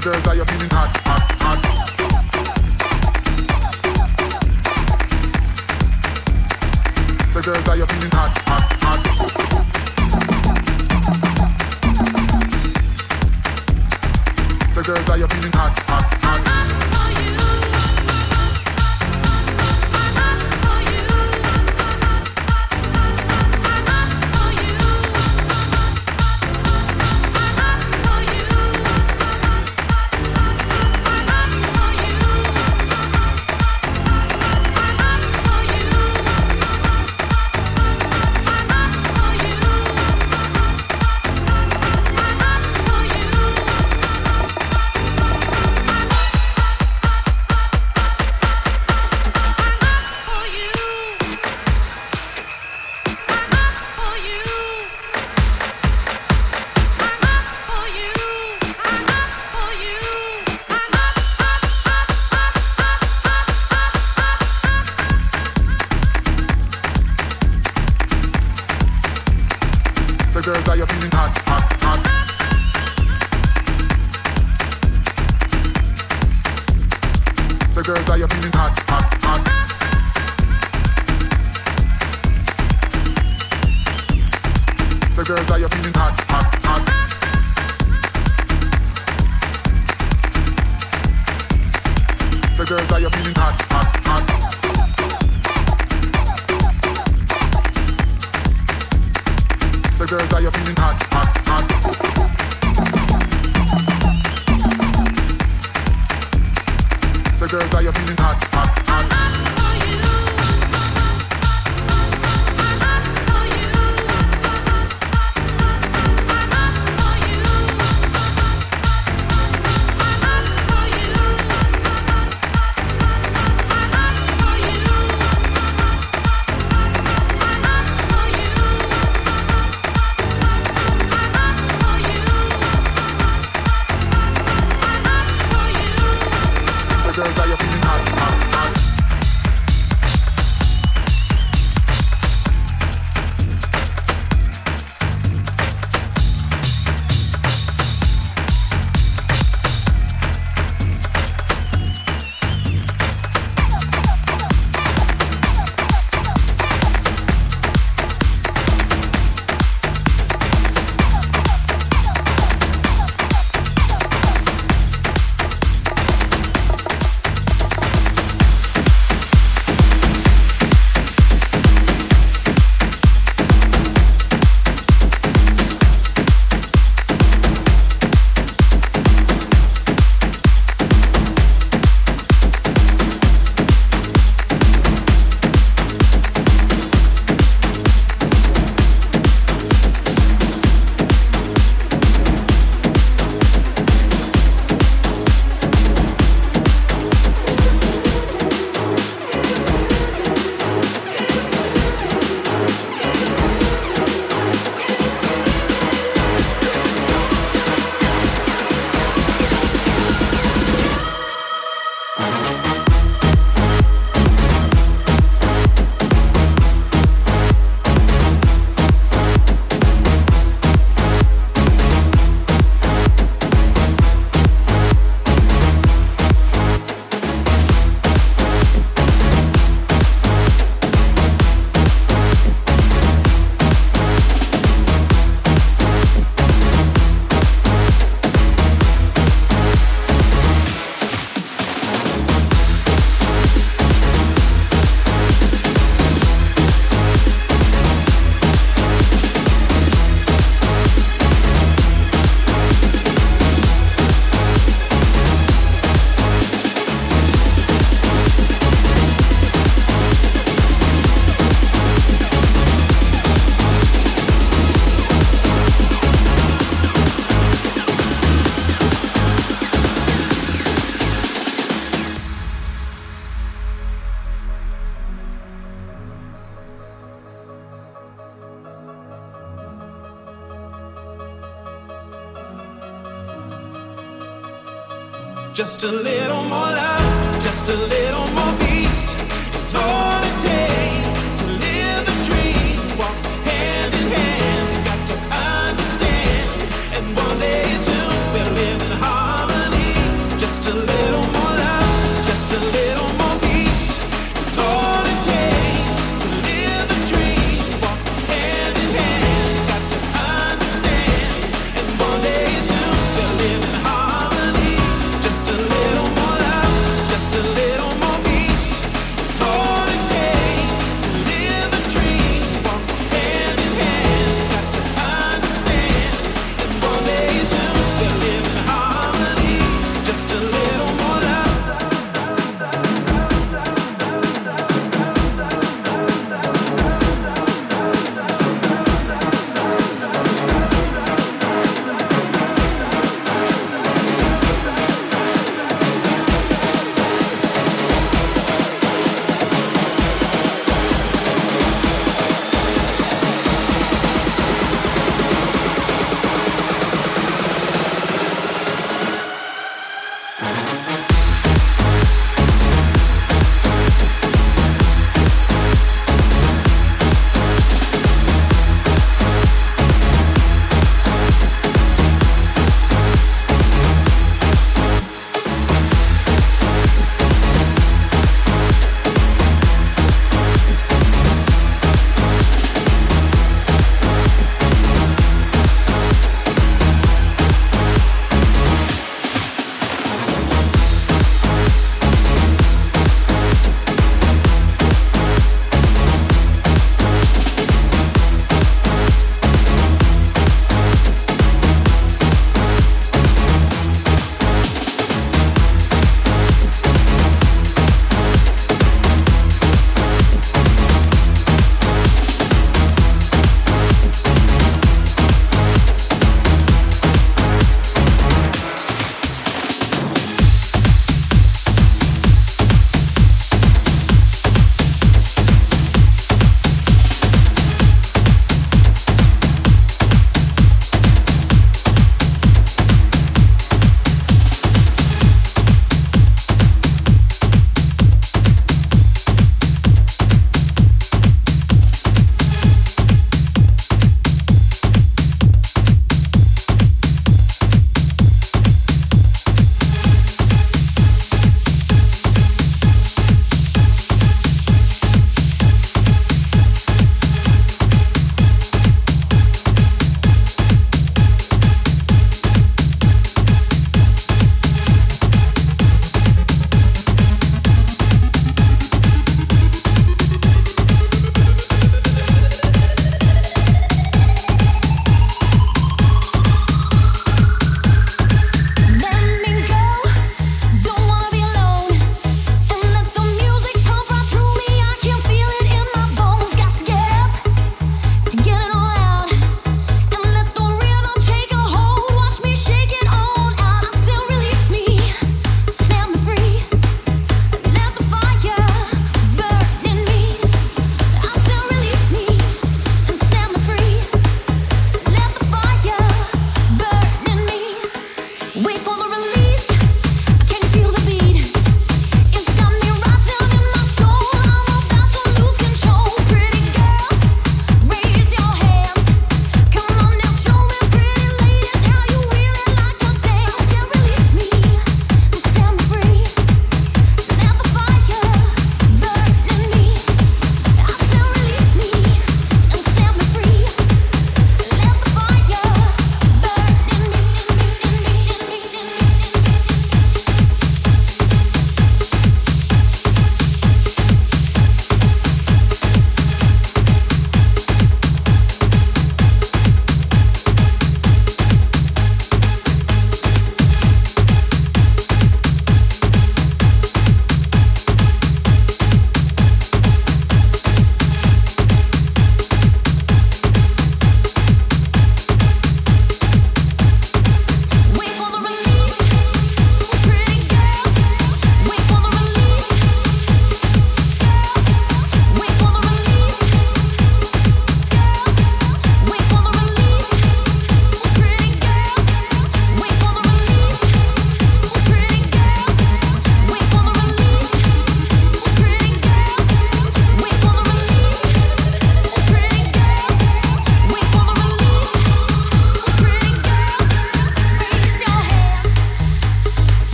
the girls are you feeling hot, hot, hot. Say, girls are you feeling hot, hot, hot. Say, girls are you're feeling hot, hot.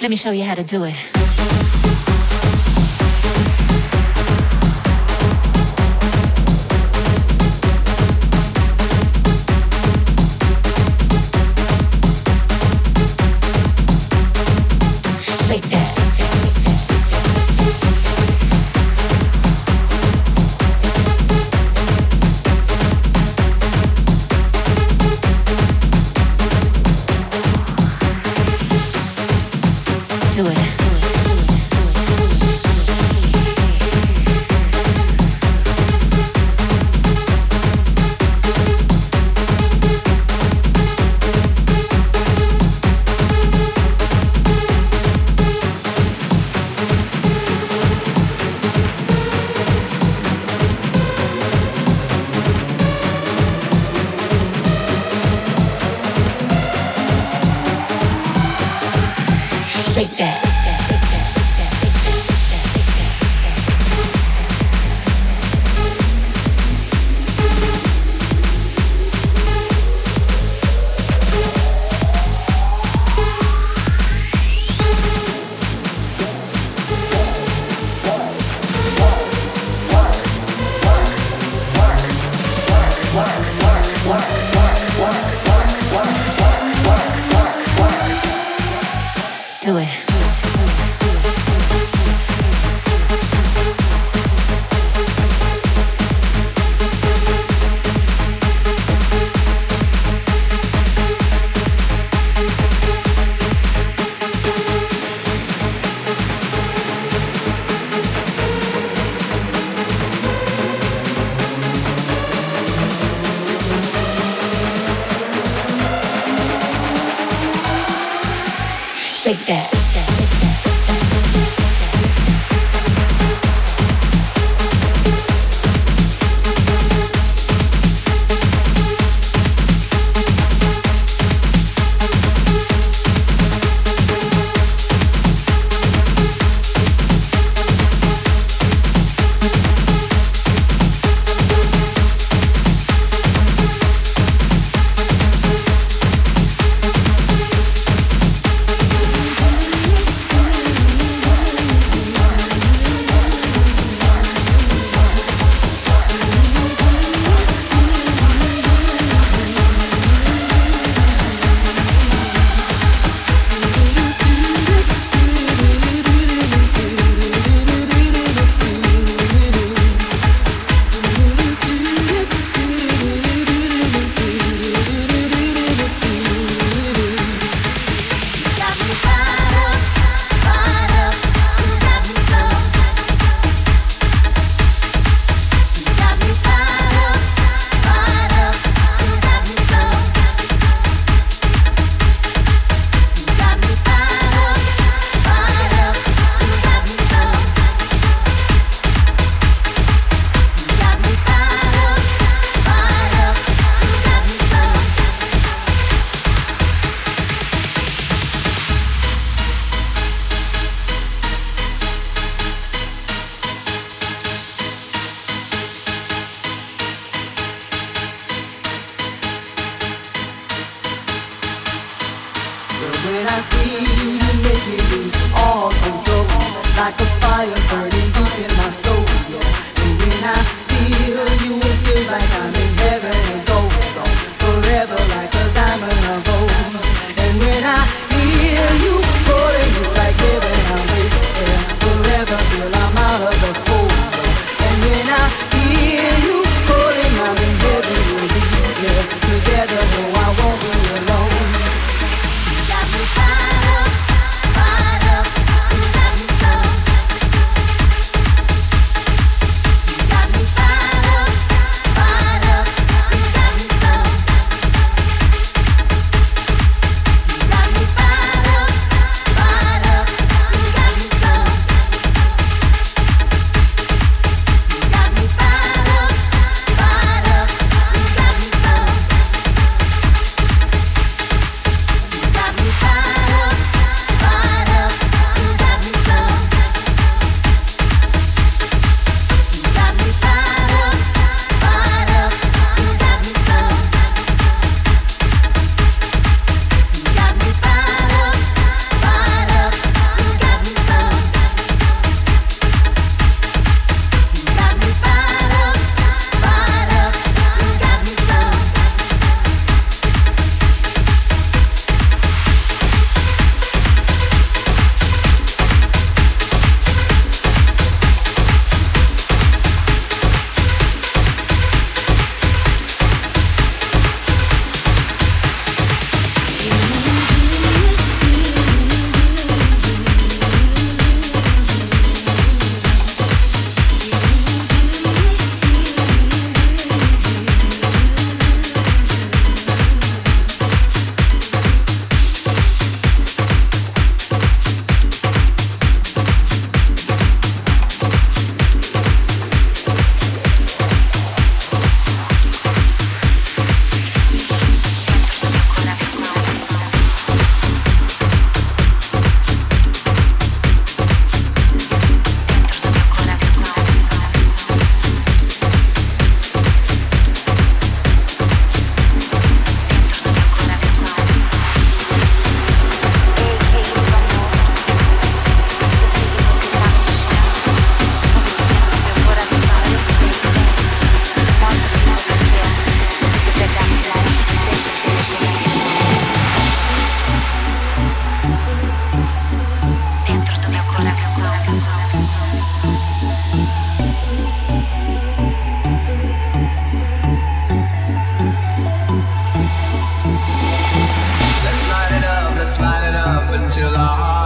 Let me show you how to do it. up until I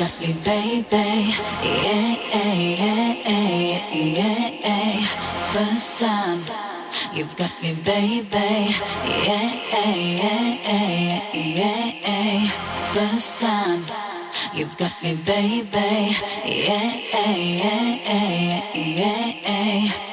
got me, baby. Yeah, yeah, yeah, yeah. yeah. First time you've got me, baby. Yeah, yeah, yeah, yeah. First time you've got me, baby. Yeah, yeah, yeah, yeah, yeah, yeah.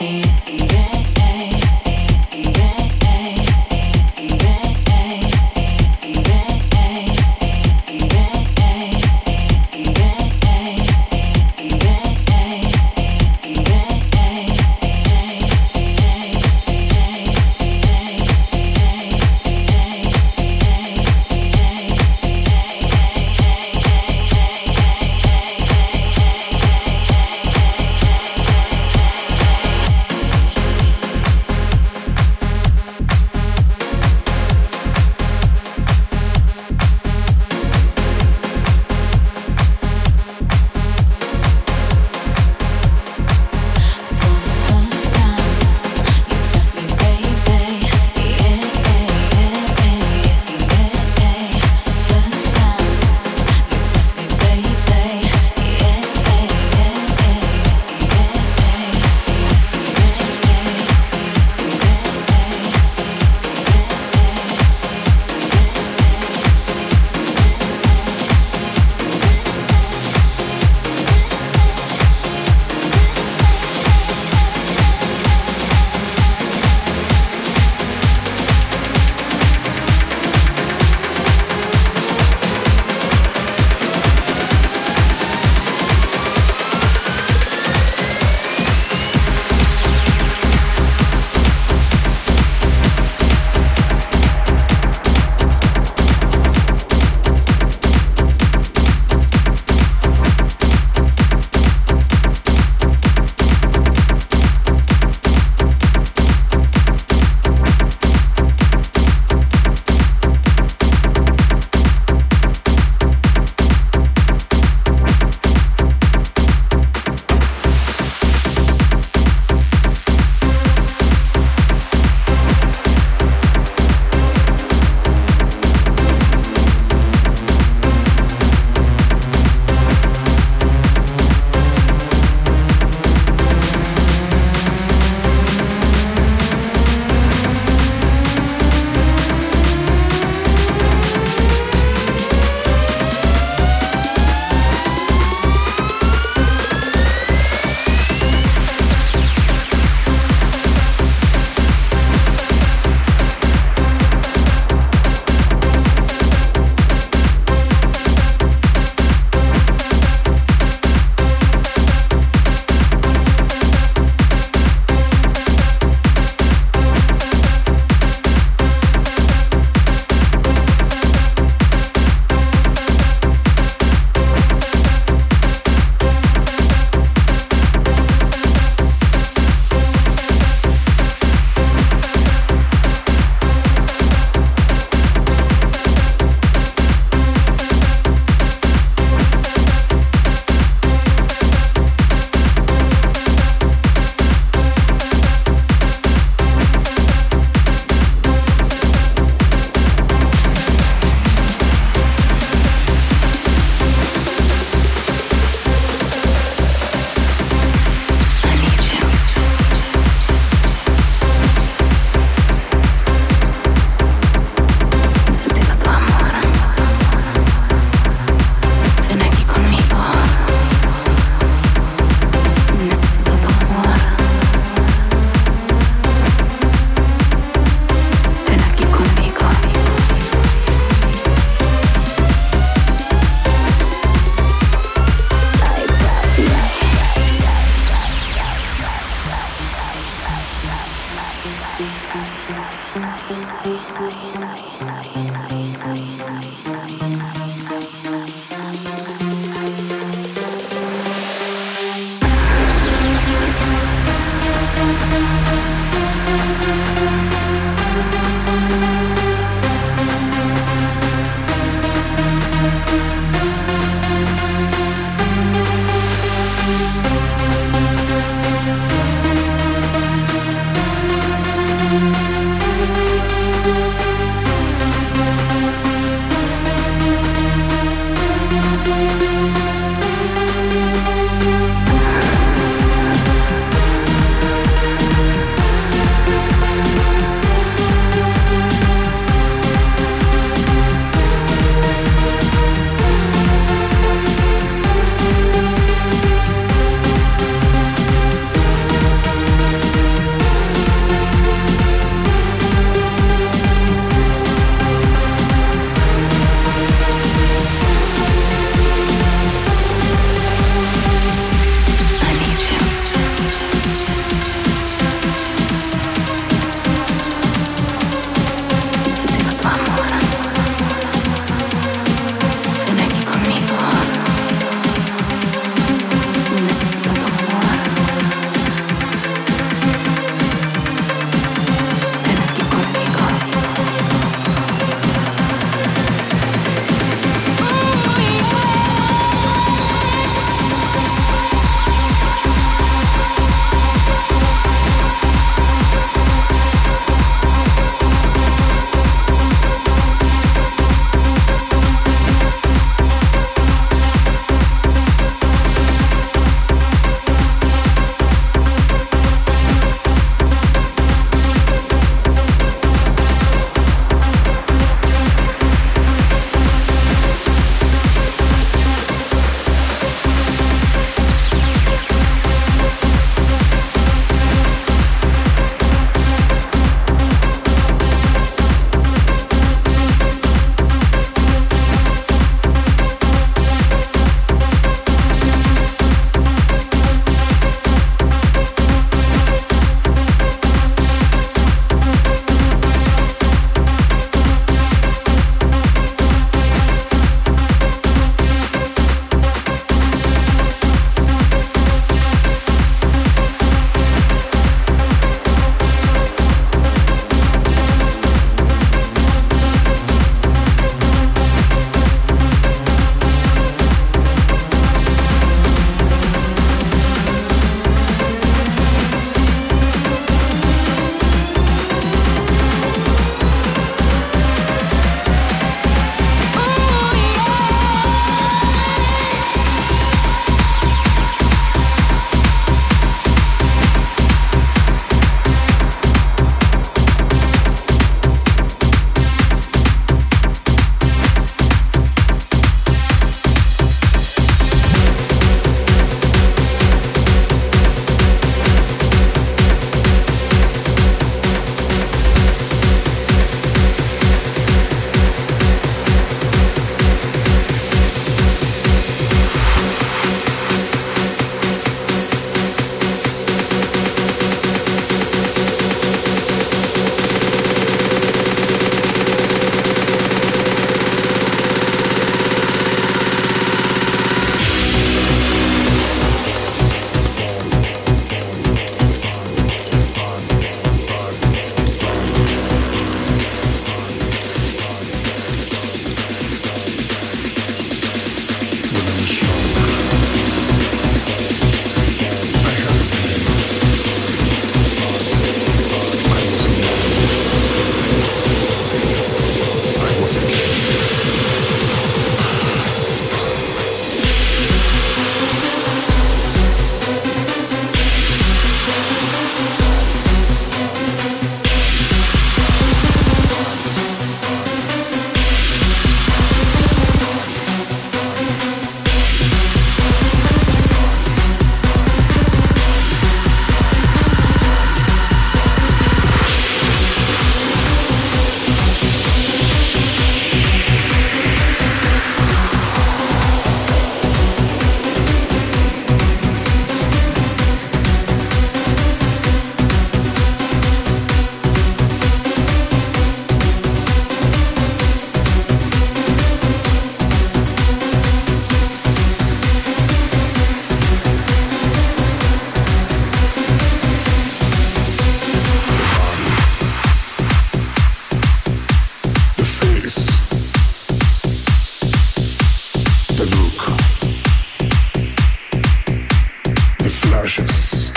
Passages.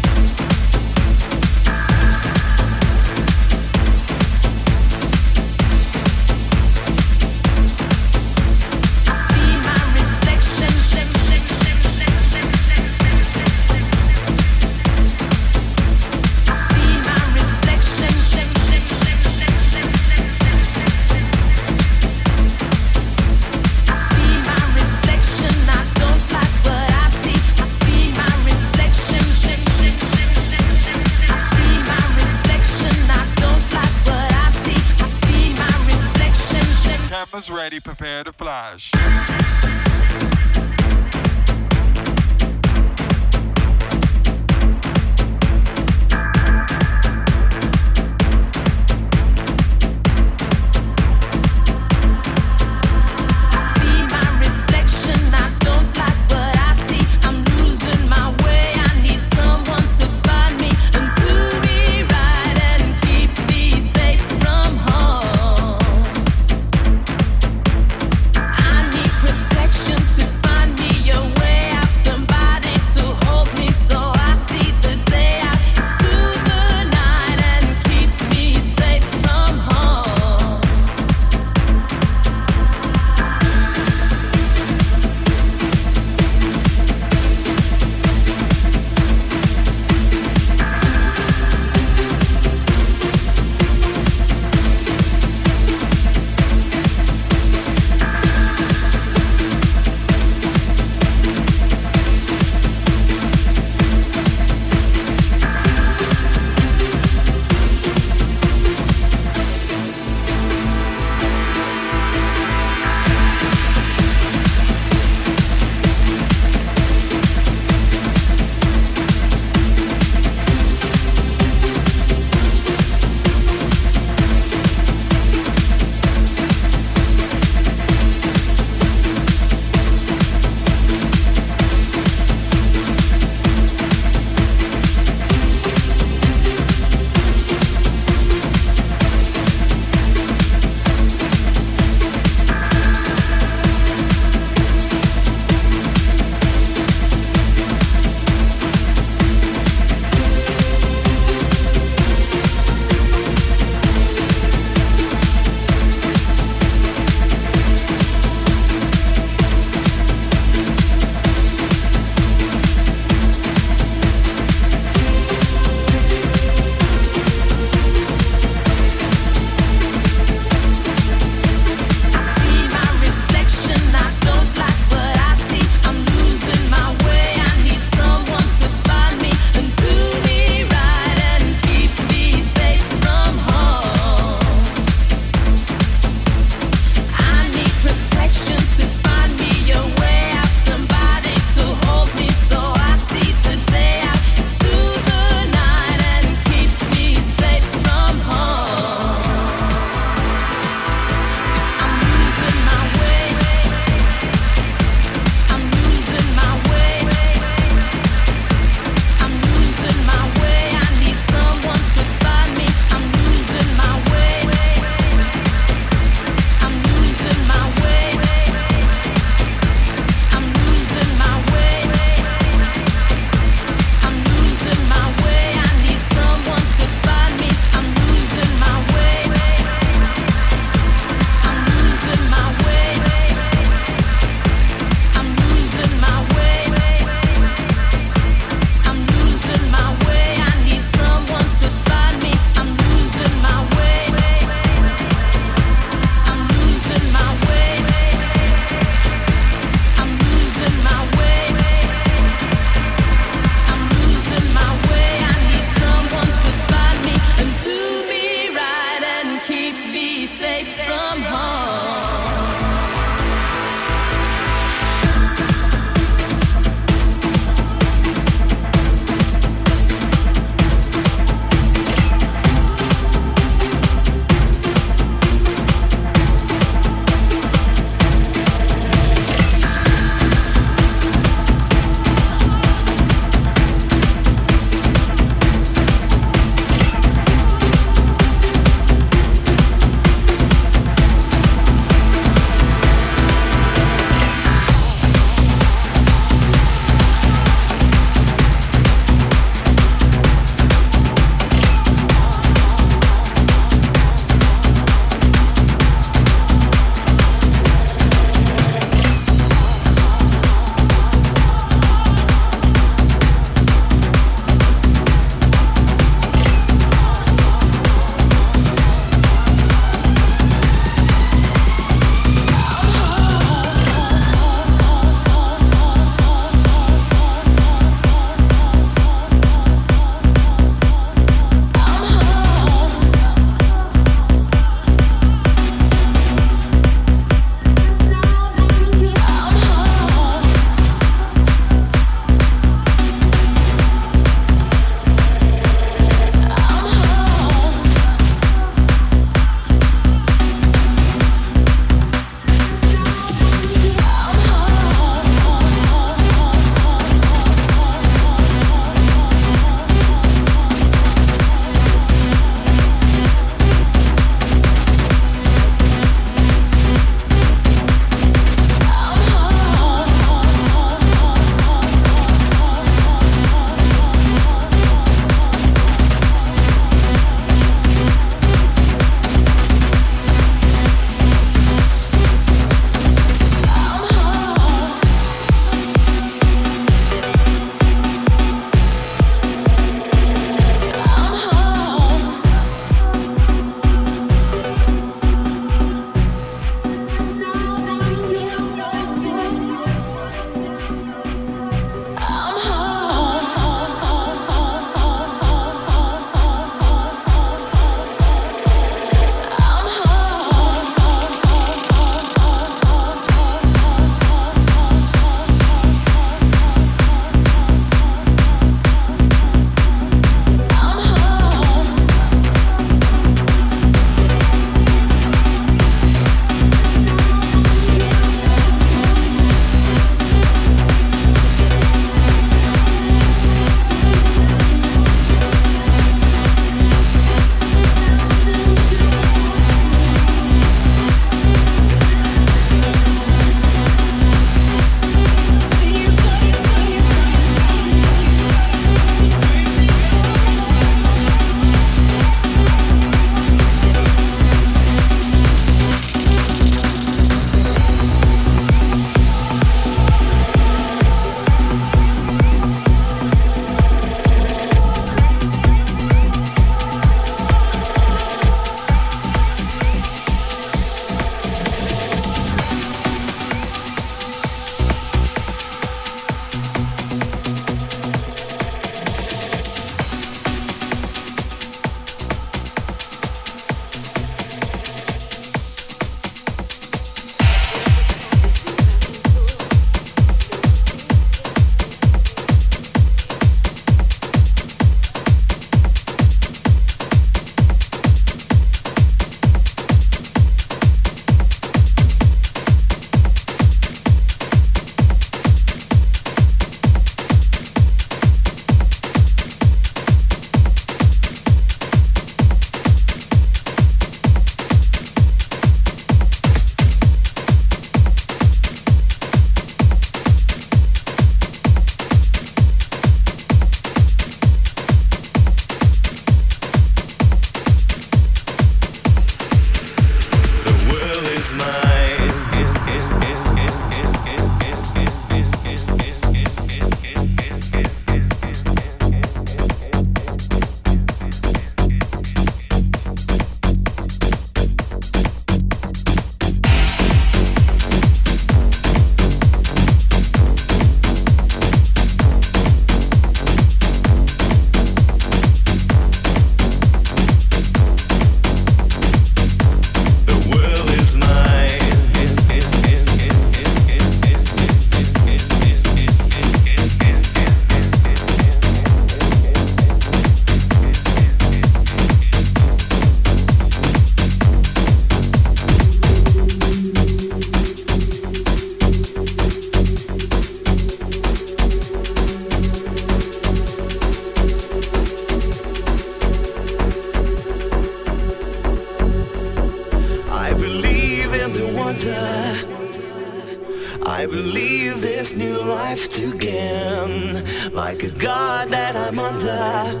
Believe this new life to gain, like a god that I'm under.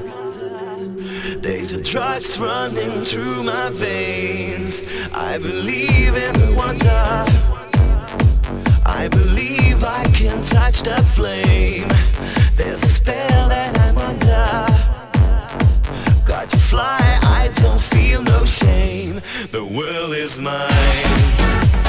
Days of drugs running through my veins. I believe in the wonder. I believe I can touch the flame. There's a spell that I'm under. Got to fly, I don't feel no shame. The world is mine.